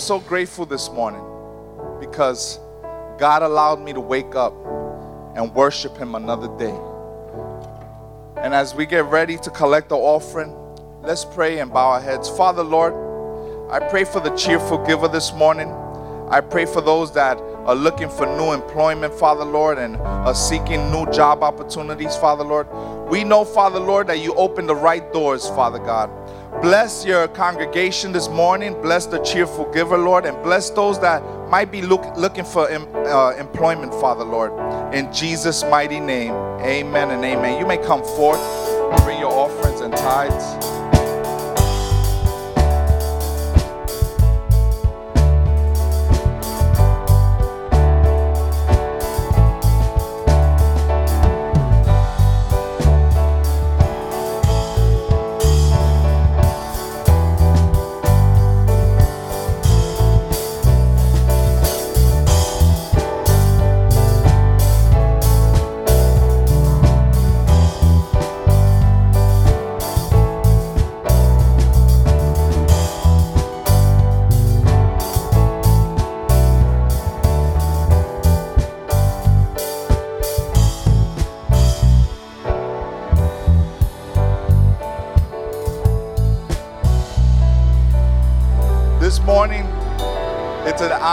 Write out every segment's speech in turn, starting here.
So grateful this morning because God allowed me to wake up and worship Him another day. And as we get ready to collect the offering, let's pray and bow our heads. Father, Lord, I pray for the cheerful giver this morning. I pray for those that are looking for new employment, Father Lord, and are seeking new job opportunities, Father Lord. We know, Father Lord, that you open the right doors, Father God. Bless your congregation this morning. Bless the cheerful giver, Lord, and bless those that might be look, looking for em, uh, employment, Father Lord. In Jesus' mighty name, amen and amen. You may come forth, bring your offerings and tithes.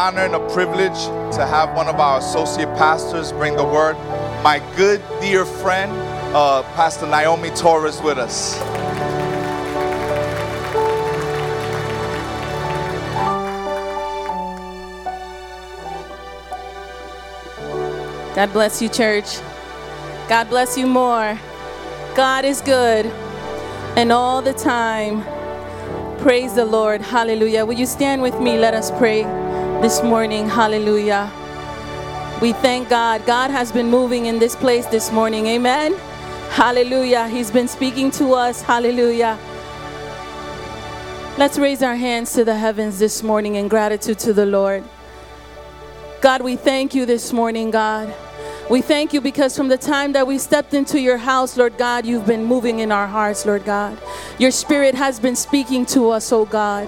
Honor and a privilege to have one of our associate pastors bring the word. My good, dear friend, uh, Pastor Naomi Torres, with us. God bless you, church. God bless you more. God is good. And all the time, praise the Lord. Hallelujah. Will you stand with me? Let us pray this morning. Hallelujah. We thank God. God has been moving in this place this morning. Amen. Hallelujah. He's been speaking to us. Hallelujah. Let's raise our hands to the heavens this morning in gratitude to the Lord. God, we thank you this morning, God. We thank you because from the time that we stepped into your house, Lord God, you've been moving in our hearts, Lord God. Your spirit has been speaking to us, oh God.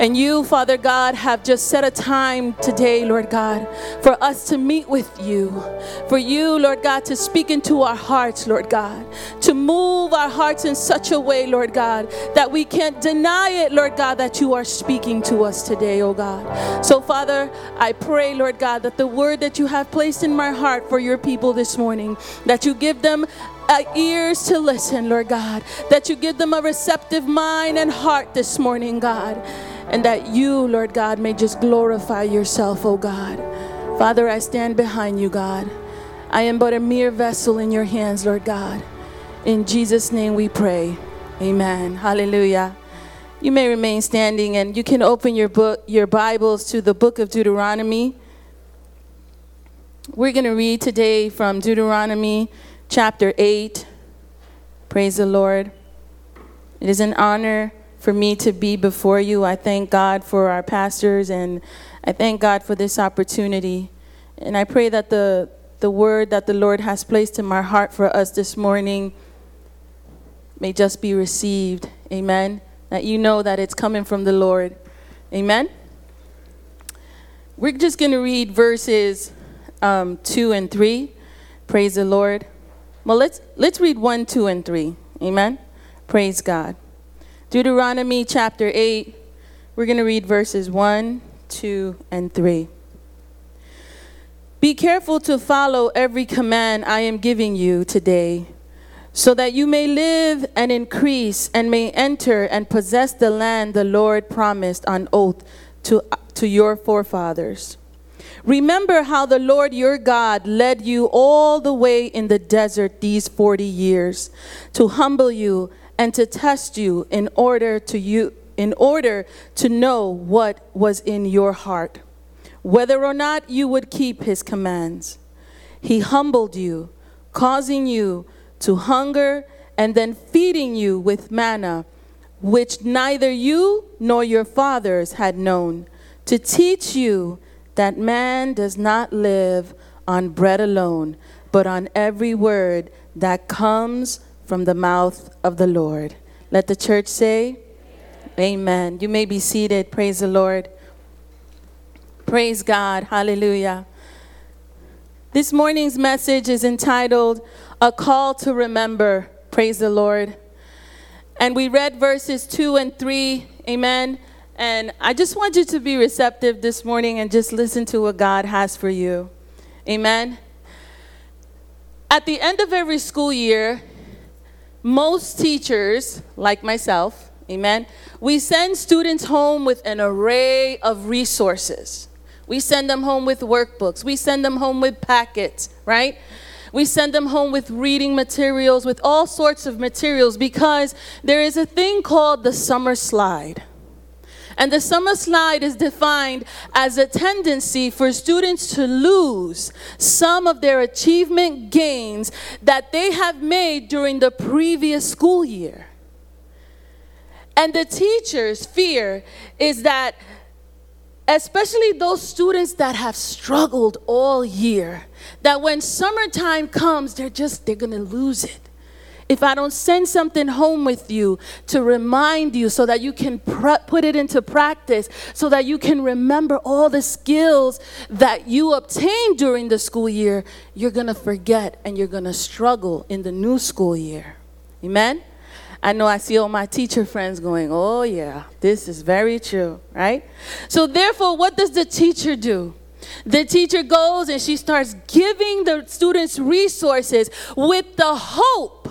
And you, Father God, have just set a time today, Lord God, for us to meet with you. For you, Lord God, to speak into our hearts, Lord God. To move our hearts in such a way, Lord God, that we can't deny it, Lord God, that you are speaking to us today, oh God. So, Father, I pray, Lord God, that the word that you have placed in my heart for your people this morning, that you give them uh, ears to listen, Lord God, that you give them a receptive mind and heart this morning, God, and that you, Lord God, may just glorify yourself, oh God. Father, I stand behind you, God. I am but a mere vessel in your hands, Lord God. In Jesus' name we pray. Amen. Hallelujah. You may remain standing and you can open your book your Bibles to the book of Deuteronomy. We're going to read today from Deuteronomy chapter 8. Praise the Lord. It is an honor for me to be before you. I thank God for our pastors and I thank God for this opportunity. And I pray that the, the word that the Lord has placed in my heart for us this morning may just be received. Amen. That you know that it's coming from the Lord. Amen. We're just going to read verses um, 2 and 3. Praise the Lord. Well, let's, let's read 1, 2, and 3. Amen. Praise God. Deuteronomy chapter 8. We're going to read verses 1, 2, and 3. Be careful to follow every command I am giving you today, so that you may live and increase and may enter and possess the land the Lord promised on oath to, to your forefathers. Remember how the Lord your God led you all the way in the desert these 40 years to humble you and to test you in order to you in order to know what was in your heart. Whether or not you would keep his commands he humbled you causing you to hunger and then feeding you with manna which neither you nor your fathers had known to teach you that man does not live on bread alone, but on every word that comes from the mouth of the Lord. Let the church say, Amen. Amen. You may be seated. Praise the Lord. Praise God. Hallelujah. This morning's message is entitled A Call to Remember. Praise the Lord. And we read verses 2 and 3. Amen. And I just want you to be receptive this morning and just listen to what God has for you. Amen. At the end of every school year, most teachers, like myself, amen, we send students home with an array of resources. We send them home with workbooks. We send them home with packets, right? We send them home with reading materials, with all sorts of materials, because there is a thing called the summer slide. And the summer slide is defined as a tendency for students to lose some of their achievement gains that they have made during the previous school year. And the teacher's fear is that especially those students that have struggled all year that when summertime comes they're just they're to lose it if I don't send something home with you to remind you so that you can pr- put it into practice, so that you can remember all the skills that you obtained during the school year, you're going to forget and you're going to struggle in the new school year. Amen? I know I see all my teacher friends going, oh, yeah, this is very true, right? So, therefore, what does the teacher do? The teacher goes and she starts giving the students resources with the hope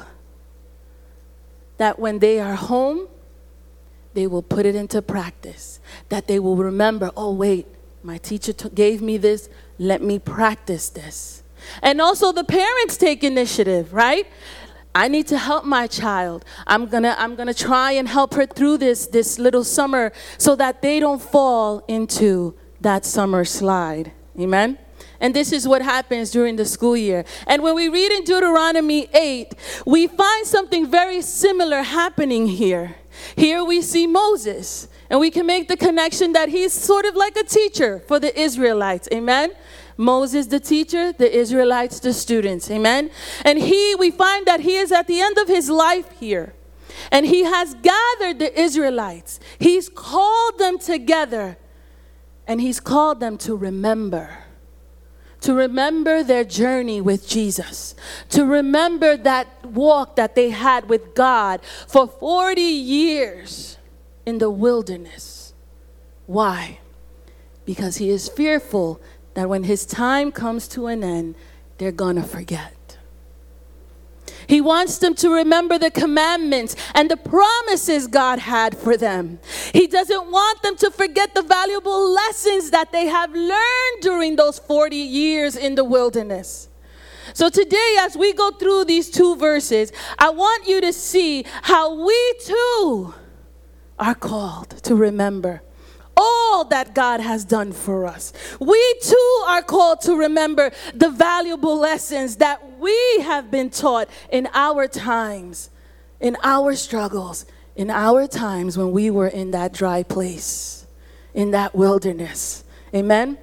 that when they are home, they will put it into practice. That they will remember, oh, wait, my teacher t- gave me this, let me practice this. And also the parents take initiative, right? I need to help my child. I'm gonna, I'm gonna try and help her through this, this little summer so that they don't fall into that summer slide. Amen? And this is what happens during the school year. And when we read in Deuteronomy 8, we find something very similar happening here. Here we see Moses, and we can make the connection that he's sort of like a teacher for the Israelites. Amen. Moses, the teacher, the Israelites, the students. Amen. And he, we find that he is at the end of his life here. And he has gathered the Israelites, he's called them together, and he's called them to remember to remember their journey with Jesus, to remember that walk that they had with God for 40 years in the wilderness. Why? Because he is fearful that when his time comes to an end, they're gonna forget. He wants them to remember the commandments and the promises God had for them. He doesn't want them to forget the valuable lessons that they have learned during those 40 years in the wilderness. So, today, as we go through these two verses, I want you to see how we too are called to remember all that God has done for us. We too are called to remember the valuable lessons we have been taught in our times, in our struggles, in our times when we were in that dry place, in that wilderness. Amen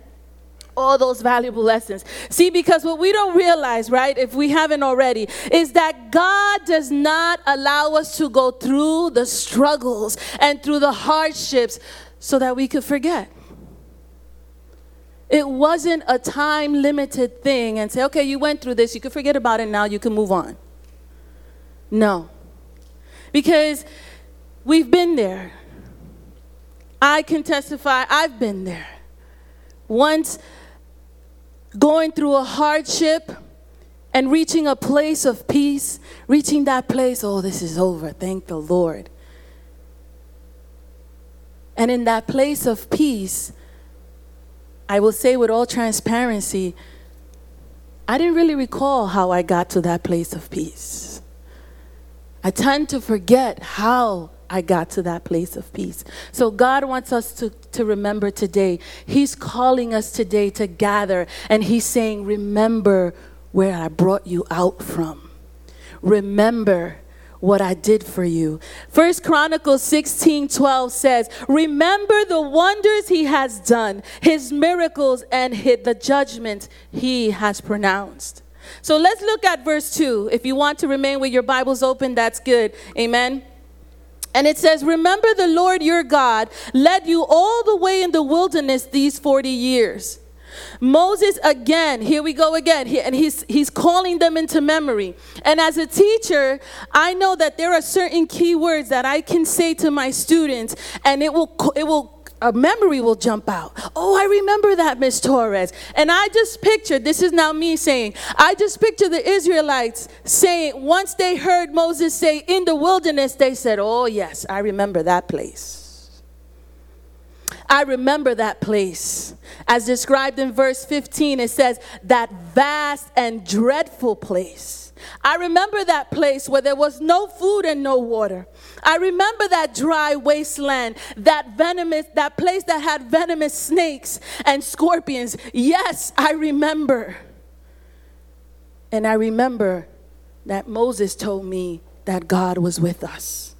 all those valuable lessons. See, because what we don't realize, right, if we haven't already, is that God does not allow us to go through the struggles and through the hardships so that we could forget. It wasn't a time limited thing and say, okay, you went through this, you can forget about it now, you can move on. No. Because we've been there. I can testify, I've been there. Once going through a hardship and reaching a place of peace, reaching that place, oh, this is over, thank the Lord. And in that place of peace, I will say with all transparency, I didn't really recall how I got to that place of peace. I tend to forget how I got to that place of peace. So God wants us to, to remember today. He's calling us today to gather, and He's saying, Remember where I brought you out from. Remember what I did for you. First Chronicles 16 12 says, Remember the wonders he has done, his miracles, and his, the judgment he has pronounced. So let's look at verse 2. If you want to remain with your Bibles open, that's good. Amen. And it says, Remember the Lord your God led you all the way in the wilderness these 40 years. Moses again, here we go again, he, and he's he's calling them into memory. And as a teacher, I know that there are certain key words that I can say to my students, and it will it will a memory will jump out. Oh, I remember that, Miss Torres. And I just pictured, this is now me saying, I just picture the Israelites saying, once they heard Moses say in the wilderness, they said, Oh, yes, I remember that place. I remember that place. As described in verse 15, it says, that vast and dreadful place. I remember that place where there was no food and no water. I remember that dry wasteland, that venomous, that place that had venomous snakes and scorpions. Yes, I remember. And I remember that Moses told me that God was with us.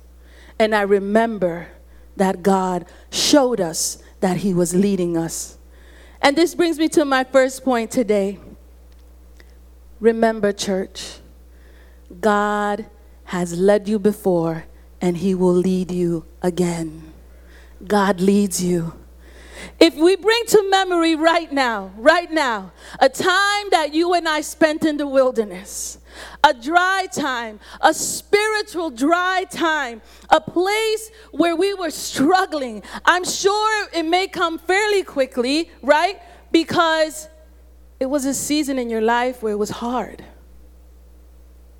And I remember that God showed us that He was leading us. And this brings me to my first point today. Remember, church, God has led you before and He will lead you again. God leads you. If we bring to memory right now, right now, a time that you and I spent in the wilderness, a dry time, a spiritual dry time, a place where we were struggling. I'm sure it may come fairly quickly, right? Because it was a season in your life where it was hard.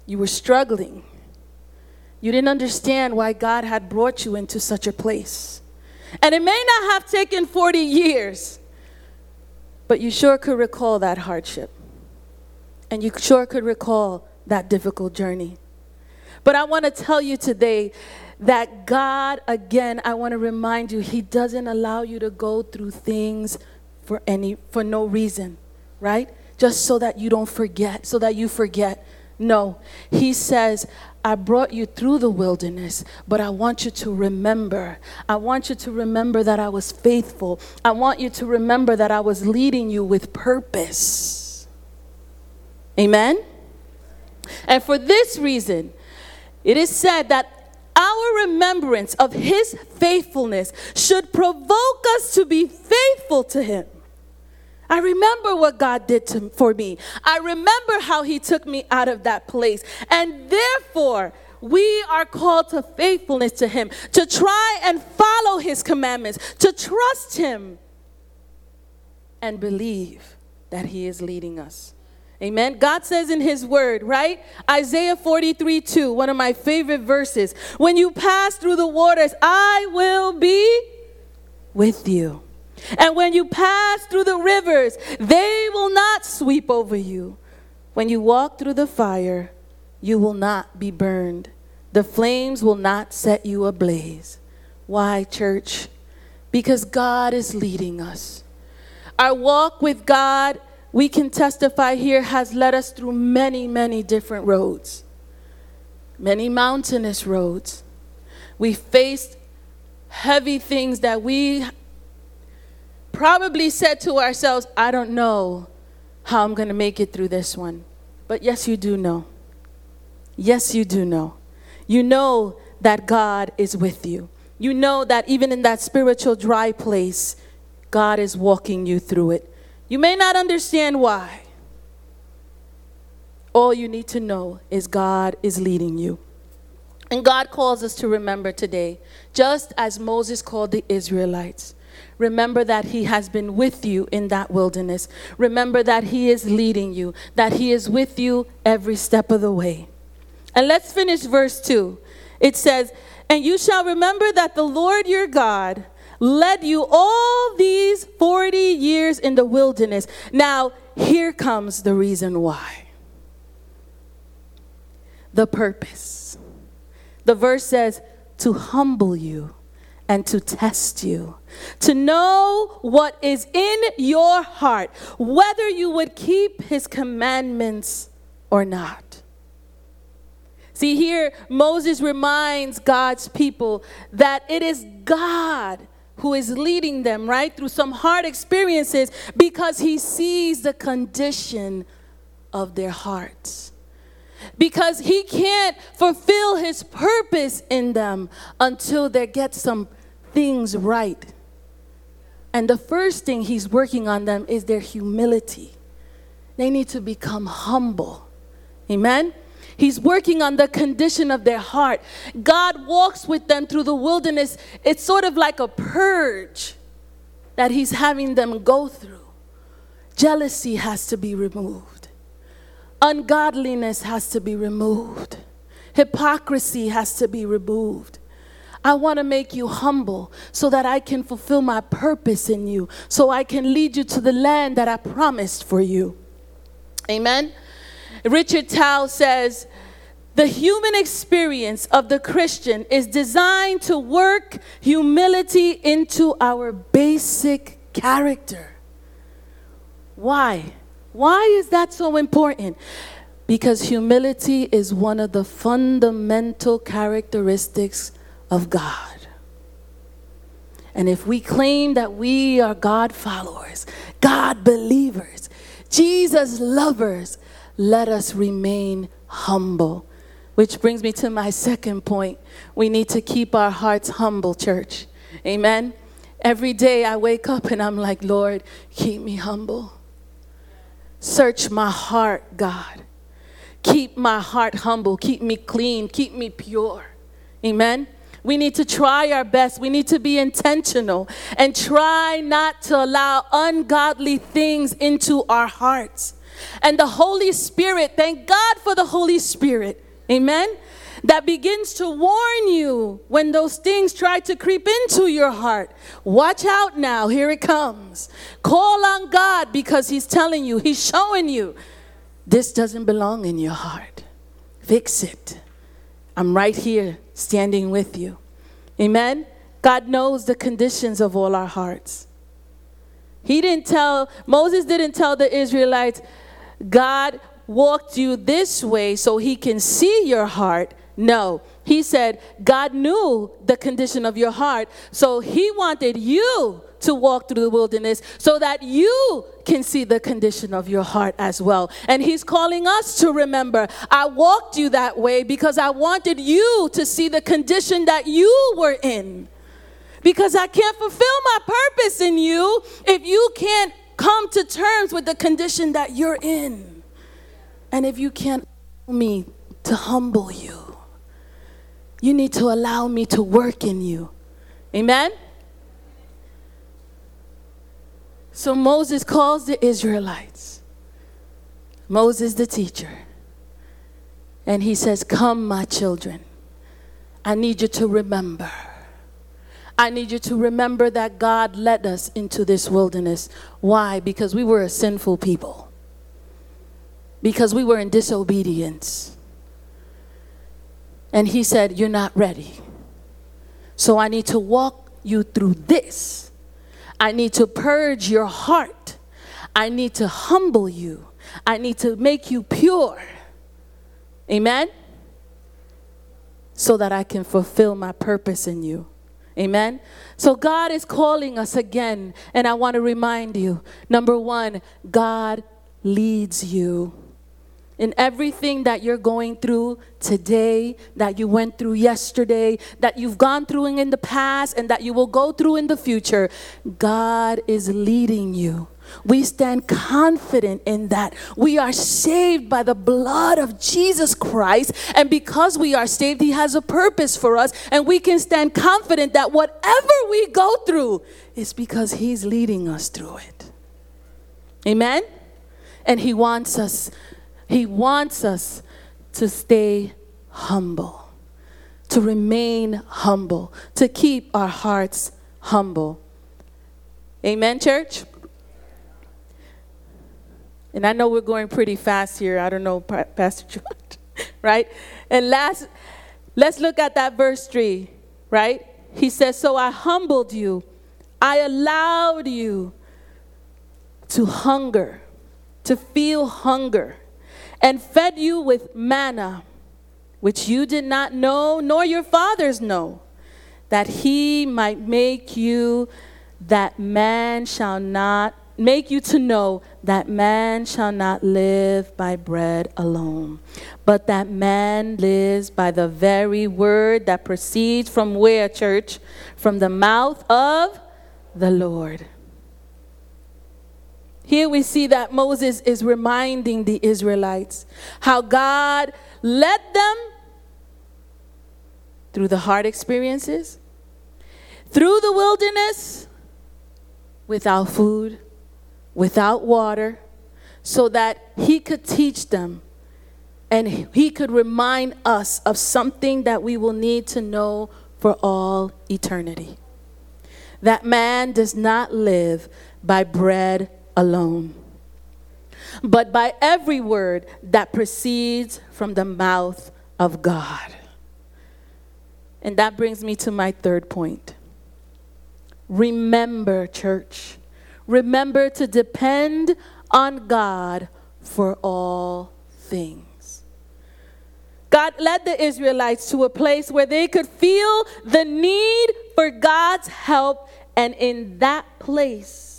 You were struggling. You didn't understand why God had brought you into such a place. And it may not have taken 40 years, but you sure could recall that hardship. And you sure could recall that difficult journey. But I want to tell you today that God, again, I want to remind you, He doesn't allow you to go through things for any for no reason, right? Just so that you don't forget, so that you forget. No. He says, I brought you through the wilderness, but I want you to remember. I want you to remember that I was faithful. I want you to remember that I was leading you with purpose. Amen? And for this reason, it is said that our remembrance of his faithfulness should provoke us to be faithful to him. I remember what God did to, for me. I remember how He took me out of that place. And therefore, we are called to faithfulness to Him, to try and follow His commandments, to trust Him, and believe that He is leading us. Amen. God says in His Word, right? Isaiah 43 2, one of my favorite verses. When you pass through the waters, I will be with you. And when you pass through the rivers, they will not sweep over you. When you walk through the fire, you will not be burned. The flames will not set you ablaze. Why, church? Because God is leading us. Our walk with God, we can testify here, has led us through many, many different roads, many mountainous roads. We faced heavy things that we probably said to ourselves, I don't know how I'm going to make it through this one. But yes, you do know. Yes, you do know. You know that God is with you. You know that even in that spiritual dry place, God is walking you through it. You may not understand why. All you need to know is God is leading you. And God calls us to remember today, just as Moses called the Israelites. Remember that He has been with you in that wilderness. Remember that He is leading you, that He is with you every step of the way. And let's finish verse 2. It says, And you shall remember that the Lord your God led you all these 40 years in the wilderness. Now, here comes the reason why the purpose. The verse says, to humble you and to test you, to know what is in your heart, whether you would keep his commandments or not. See, here Moses reminds God's people that it is God who is leading them, right, through some hard experiences because he sees the condition of their hearts. Because he can't fulfill his purpose in them until they get some things right. And the first thing he's working on them is their humility. They need to become humble. Amen? He's working on the condition of their heart. God walks with them through the wilderness. It's sort of like a purge that He's having them go through. Jealousy has to be removed, ungodliness has to be removed, hypocrisy has to be removed. I want to make you humble so that I can fulfill my purpose in you, so I can lead you to the land that I promised for you. Amen. Richard Tao says, the human experience of the Christian is designed to work humility into our basic character. Why? Why is that so important? Because humility is one of the fundamental characteristics of God. And if we claim that we are God followers, God believers, Jesus lovers, let us remain humble. Which brings me to my second point. We need to keep our hearts humble, church. Amen. Every day I wake up and I'm like, Lord, keep me humble. Search my heart, God. Keep my heart humble. Keep me clean. Keep me pure. Amen. We need to try our best. We need to be intentional and try not to allow ungodly things into our hearts. And the Holy Spirit, thank God for the Holy Spirit. Amen. That begins to warn you when those things try to creep into your heart. Watch out now, here it comes. Call on God because He's telling you, He's showing you, this doesn't belong in your heart. Fix it. I'm right here standing with you. Amen. God knows the conditions of all our hearts. He didn't tell, Moses didn't tell the Israelites, God walked you this way so he can see your heart. No, he said, God knew the condition of your heart, so he wanted you to walk through the wilderness so that you can see the condition of your heart as well. And he's calling us to remember, I walked you that way because I wanted you to see the condition that you were in. Because I can't fulfill my purpose in you if you can't come to terms with the condition that you're in. And if you can't me to humble you, you need to allow me to work in you. Amen? So Moses calls the Israelites, Moses the teacher, and he says, Come, my children, I need you to remember I need you to remember that God led us into this wilderness. Why? Because we were a sinful people, because we were in disobedience. And He said, You're not ready. So I need to walk you through this. I need to purge your heart. I need to humble you. I need to make you pure. Amen? So that I can fulfill my purpose in you. Amen. So God is calling us again. And I want to remind you number one, God leads you. In everything that you're going through today, that you went through yesterday, that you've gone through in the past, and that you will go through in the future, God is leading you. We stand confident in that. We are saved by the blood of Jesus Christ. And because we are saved, He has a purpose for us. And we can stand confident that whatever we go through is because He's leading us through it. Amen? And He wants us, He wants us to stay humble, to remain humble, to keep our hearts humble. Amen, church? And I know we're going pretty fast here. I don't know, Pastor George, right? And last, let's look at that verse 3, right? He says, So I humbled you, I allowed you to hunger, to feel hunger, and fed you with manna, which you did not know, nor your fathers know, that he might make you that man shall not make you to know that man shall not live by bread alone, but that man lives by the very word that proceeds from where, church? From the mouth of the Lord. Here we see that Moses is reminding the Israelites how God led them through the hard experiences, through the wilderness, without food, without water, so that He could teach them and He could remind us of something that we will need to know for all eternity. That man does not live by bread alone, but by every word that proceeds from the mouth of God. And that brings me to my third point. Remember, church, remember to depend on God for all things. God led the Israelites to a place where they could feel the need for God's help, and in that place,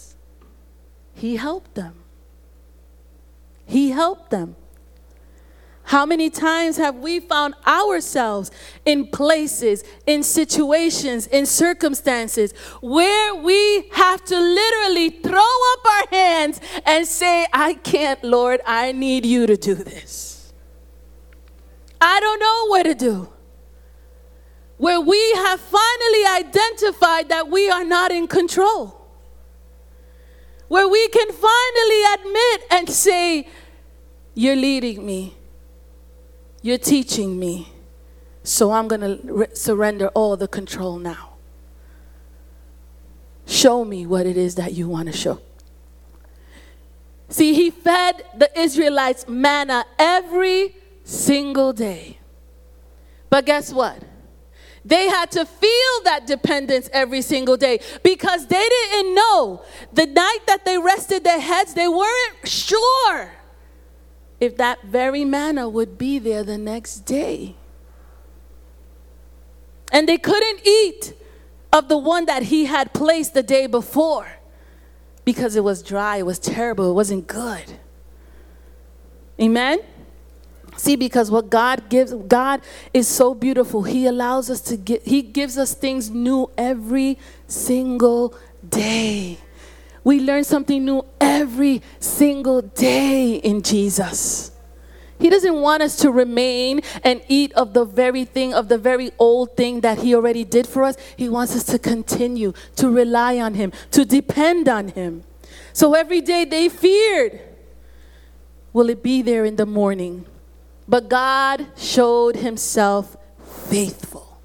he helped them. He helped them. How many times have we found ourselves in places, in situations, in circumstances where we have to literally throw up our hands and say, I can't, Lord, I need you to do this. I don't know what to do. Where we have finally identified that we are not in control where we can finally admit and say, You're leading me, you're teaching me, so I'm going to re- surrender all the control now. Show me what it is that you want to show. See, he fed the Israelites manna every single day. But guess what? They had to feel that dependence every single day because they didn't know the night that they rested their heads, they weren't sure if that very manna would be there the next day. And they couldn't eat of the one that he had placed the day before because it was dry, it was terrible, it wasn't good. Amen? See, because what God gives, God is so beautiful. He allows us to get, He gives us things new every single day. We learn something new every single day in Jesus. He doesn't want us to remain and eat of the very thing, of the very old thing that He already did for us. He wants us to continue to rely on Him, to depend on Him. So every day they feared will it be there in the morning? But God showed himself faithful.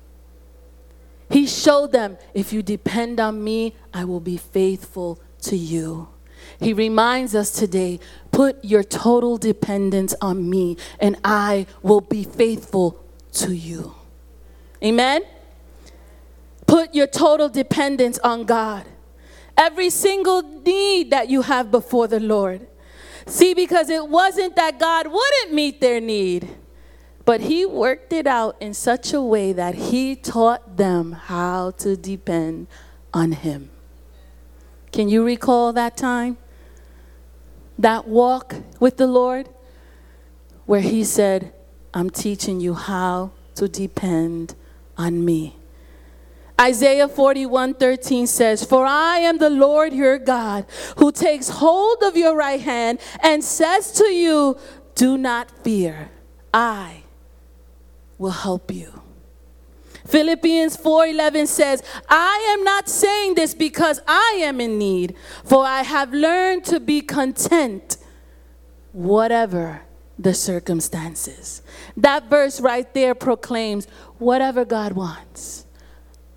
He showed them, if you depend on me, I will be faithful to you. He reminds us today put your total dependence on me, and I will be faithful to you. Amen? Put your total dependence on God. Every single need that you have before the Lord. See, because it wasn't that God wouldn't meet their need, but He worked it out in such a way that He taught them how to depend on Him. Can you recall that time? That walk with the Lord where He said, I'm teaching you how to depend on me. Isaiah 41 13 says, For I am the Lord your God, who takes hold of your right hand and says to you, Do not fear, I will help you. Philippians 4:11 says, "I am not saying this because I am in need, for I have learned to be content whatever the circumstances." That verse right there proclaims whatever God wants.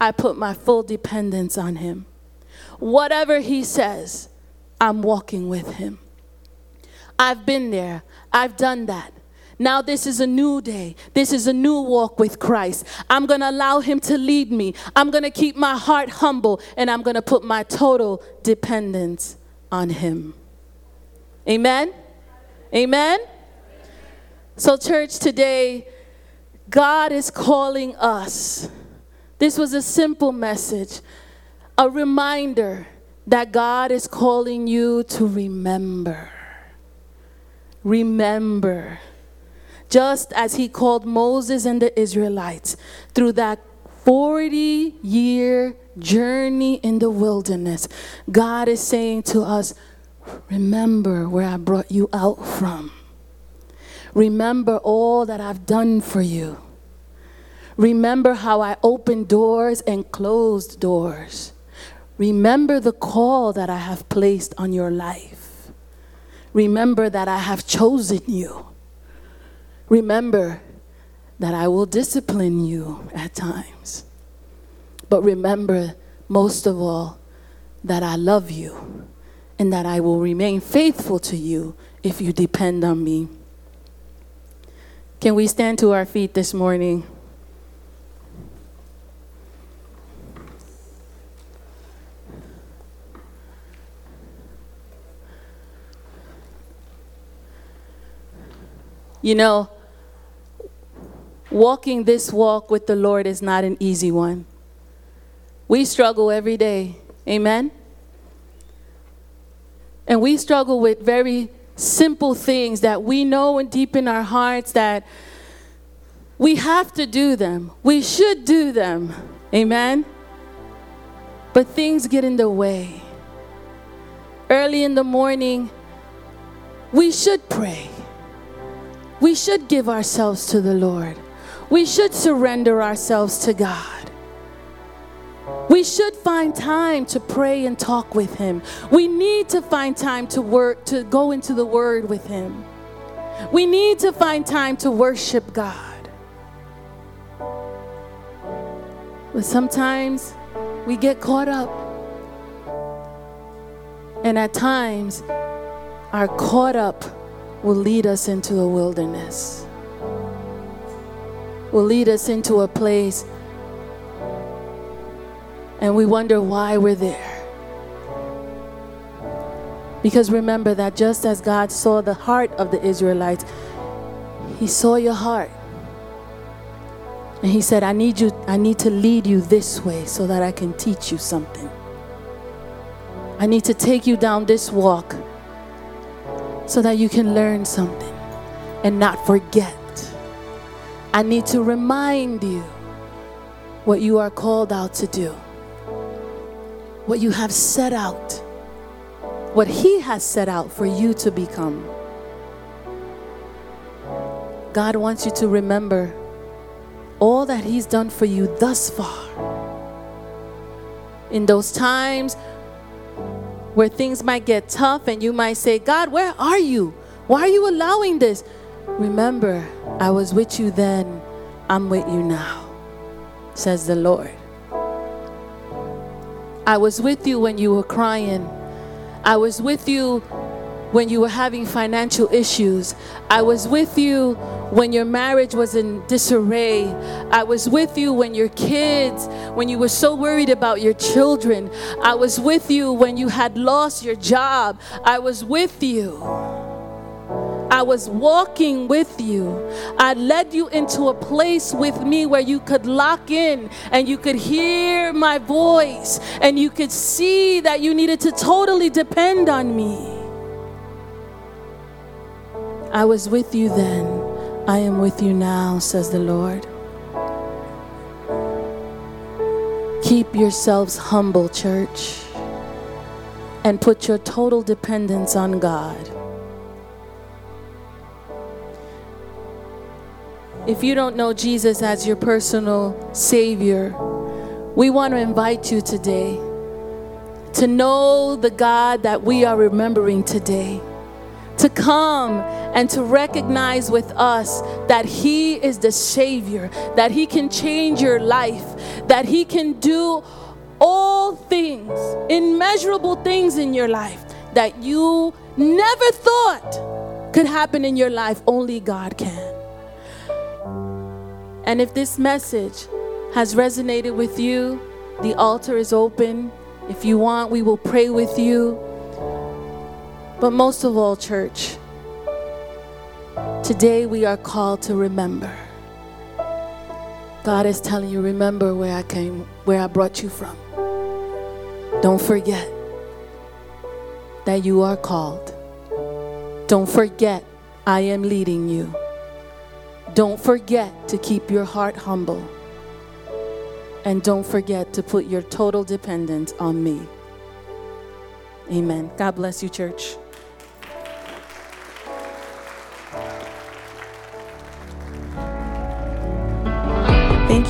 I put my full dependence on Him. Whatever He says, I'm walking with Him. I've been there, I've done that. Now, this is a new day. This is a new walk with Christ. I'm going to allow Him to lead me. I'm going to keep my heart humble and I'm going to put my total dependence on Him. Amen? Amen? So, church, today, God is calling us this was a simple message, a reminder that God is calling you to remember. Remember. Just as He called Moses and the Israelites through that 40 year journey in the wilderness, God is saying to us, Remember where I brought you out from. Remember all that I've done for you. Remember how I opened doors and closed doors. Remember the call that I have placed on your life. Remember that I have chosen you. Remember that I will discipline you at times. But remember, most of all, that I love you and that I will remain faithful to you if you depend on me. Can we stand to our feet this morning? You know, walking this walk with the Lord is not an easy one. We struggle every day. Amen? And we struggle with very simple things that we know and deep in our hearts that we have to do them. We should do them. Amen? But things get in the way. Early in the morning, we should pray we should give ourselves to the Lord. We should surrender ourselves to God. We should find time to pray and talk with Him. We need to find time to work, to go into the Word with Him. We need to find time to worship God. But sometimes we get caught up. And at times, are caught up will lead us into the wilderness, will lead us into a place, and we wonder why we're there. Because remember that just as God saw the heart of the Israelites, He saw your heart. And He said, I need you, I need to lead you this way so that I can teach you something. I need to take you down this walk so that you can learn something and not forget. I need to remind you what you are called out to do, what you have set out, what He has set out for you to become. God wants you to remember all that He's done for you thus far. In those times where things might get tough and you might say, God, where are you? Why are you allowing this? Remember, I was with you then, I'm with you now, says the Lord. I was with you when you were crying. I was with you when you were having financial issues. I was with you when your marriage was in disarray. I was with you when your kids, when you were so worried about your children. I was with you when you had lost your job. I was with you. I was walking with you. I led you into a place with me where you could lock in and you could hear my voice and you could see that you needed to totally depend on me. I was with you then. I am with you now, says the Lord. Keep yourselves humble, church, and put your total dependence on God. If you don't know Jesus as your personal Savior, we want to invite you today to know the God that we are remembering today to come and to recognize with us that He is the Savior, that He can change your life, that He can do all things, immeasurable things in your life that you never thought could happen in your life. Only God can. And if this message has resonated with you, the altar is open. If you want, we will pray with you. But most of all, church, today we are called to remember. God is telling you, remember where I came, where I brought you from. Don't forget. that you are called. Don't forget, I am leading you. Don't forget to keep your heart humble. And don't forget to put your total dependence on me. Amen. God bless you, church.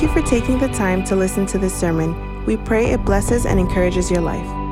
Thank you for taking the time to listen to this sermon. We pray it blesses and encourages your life.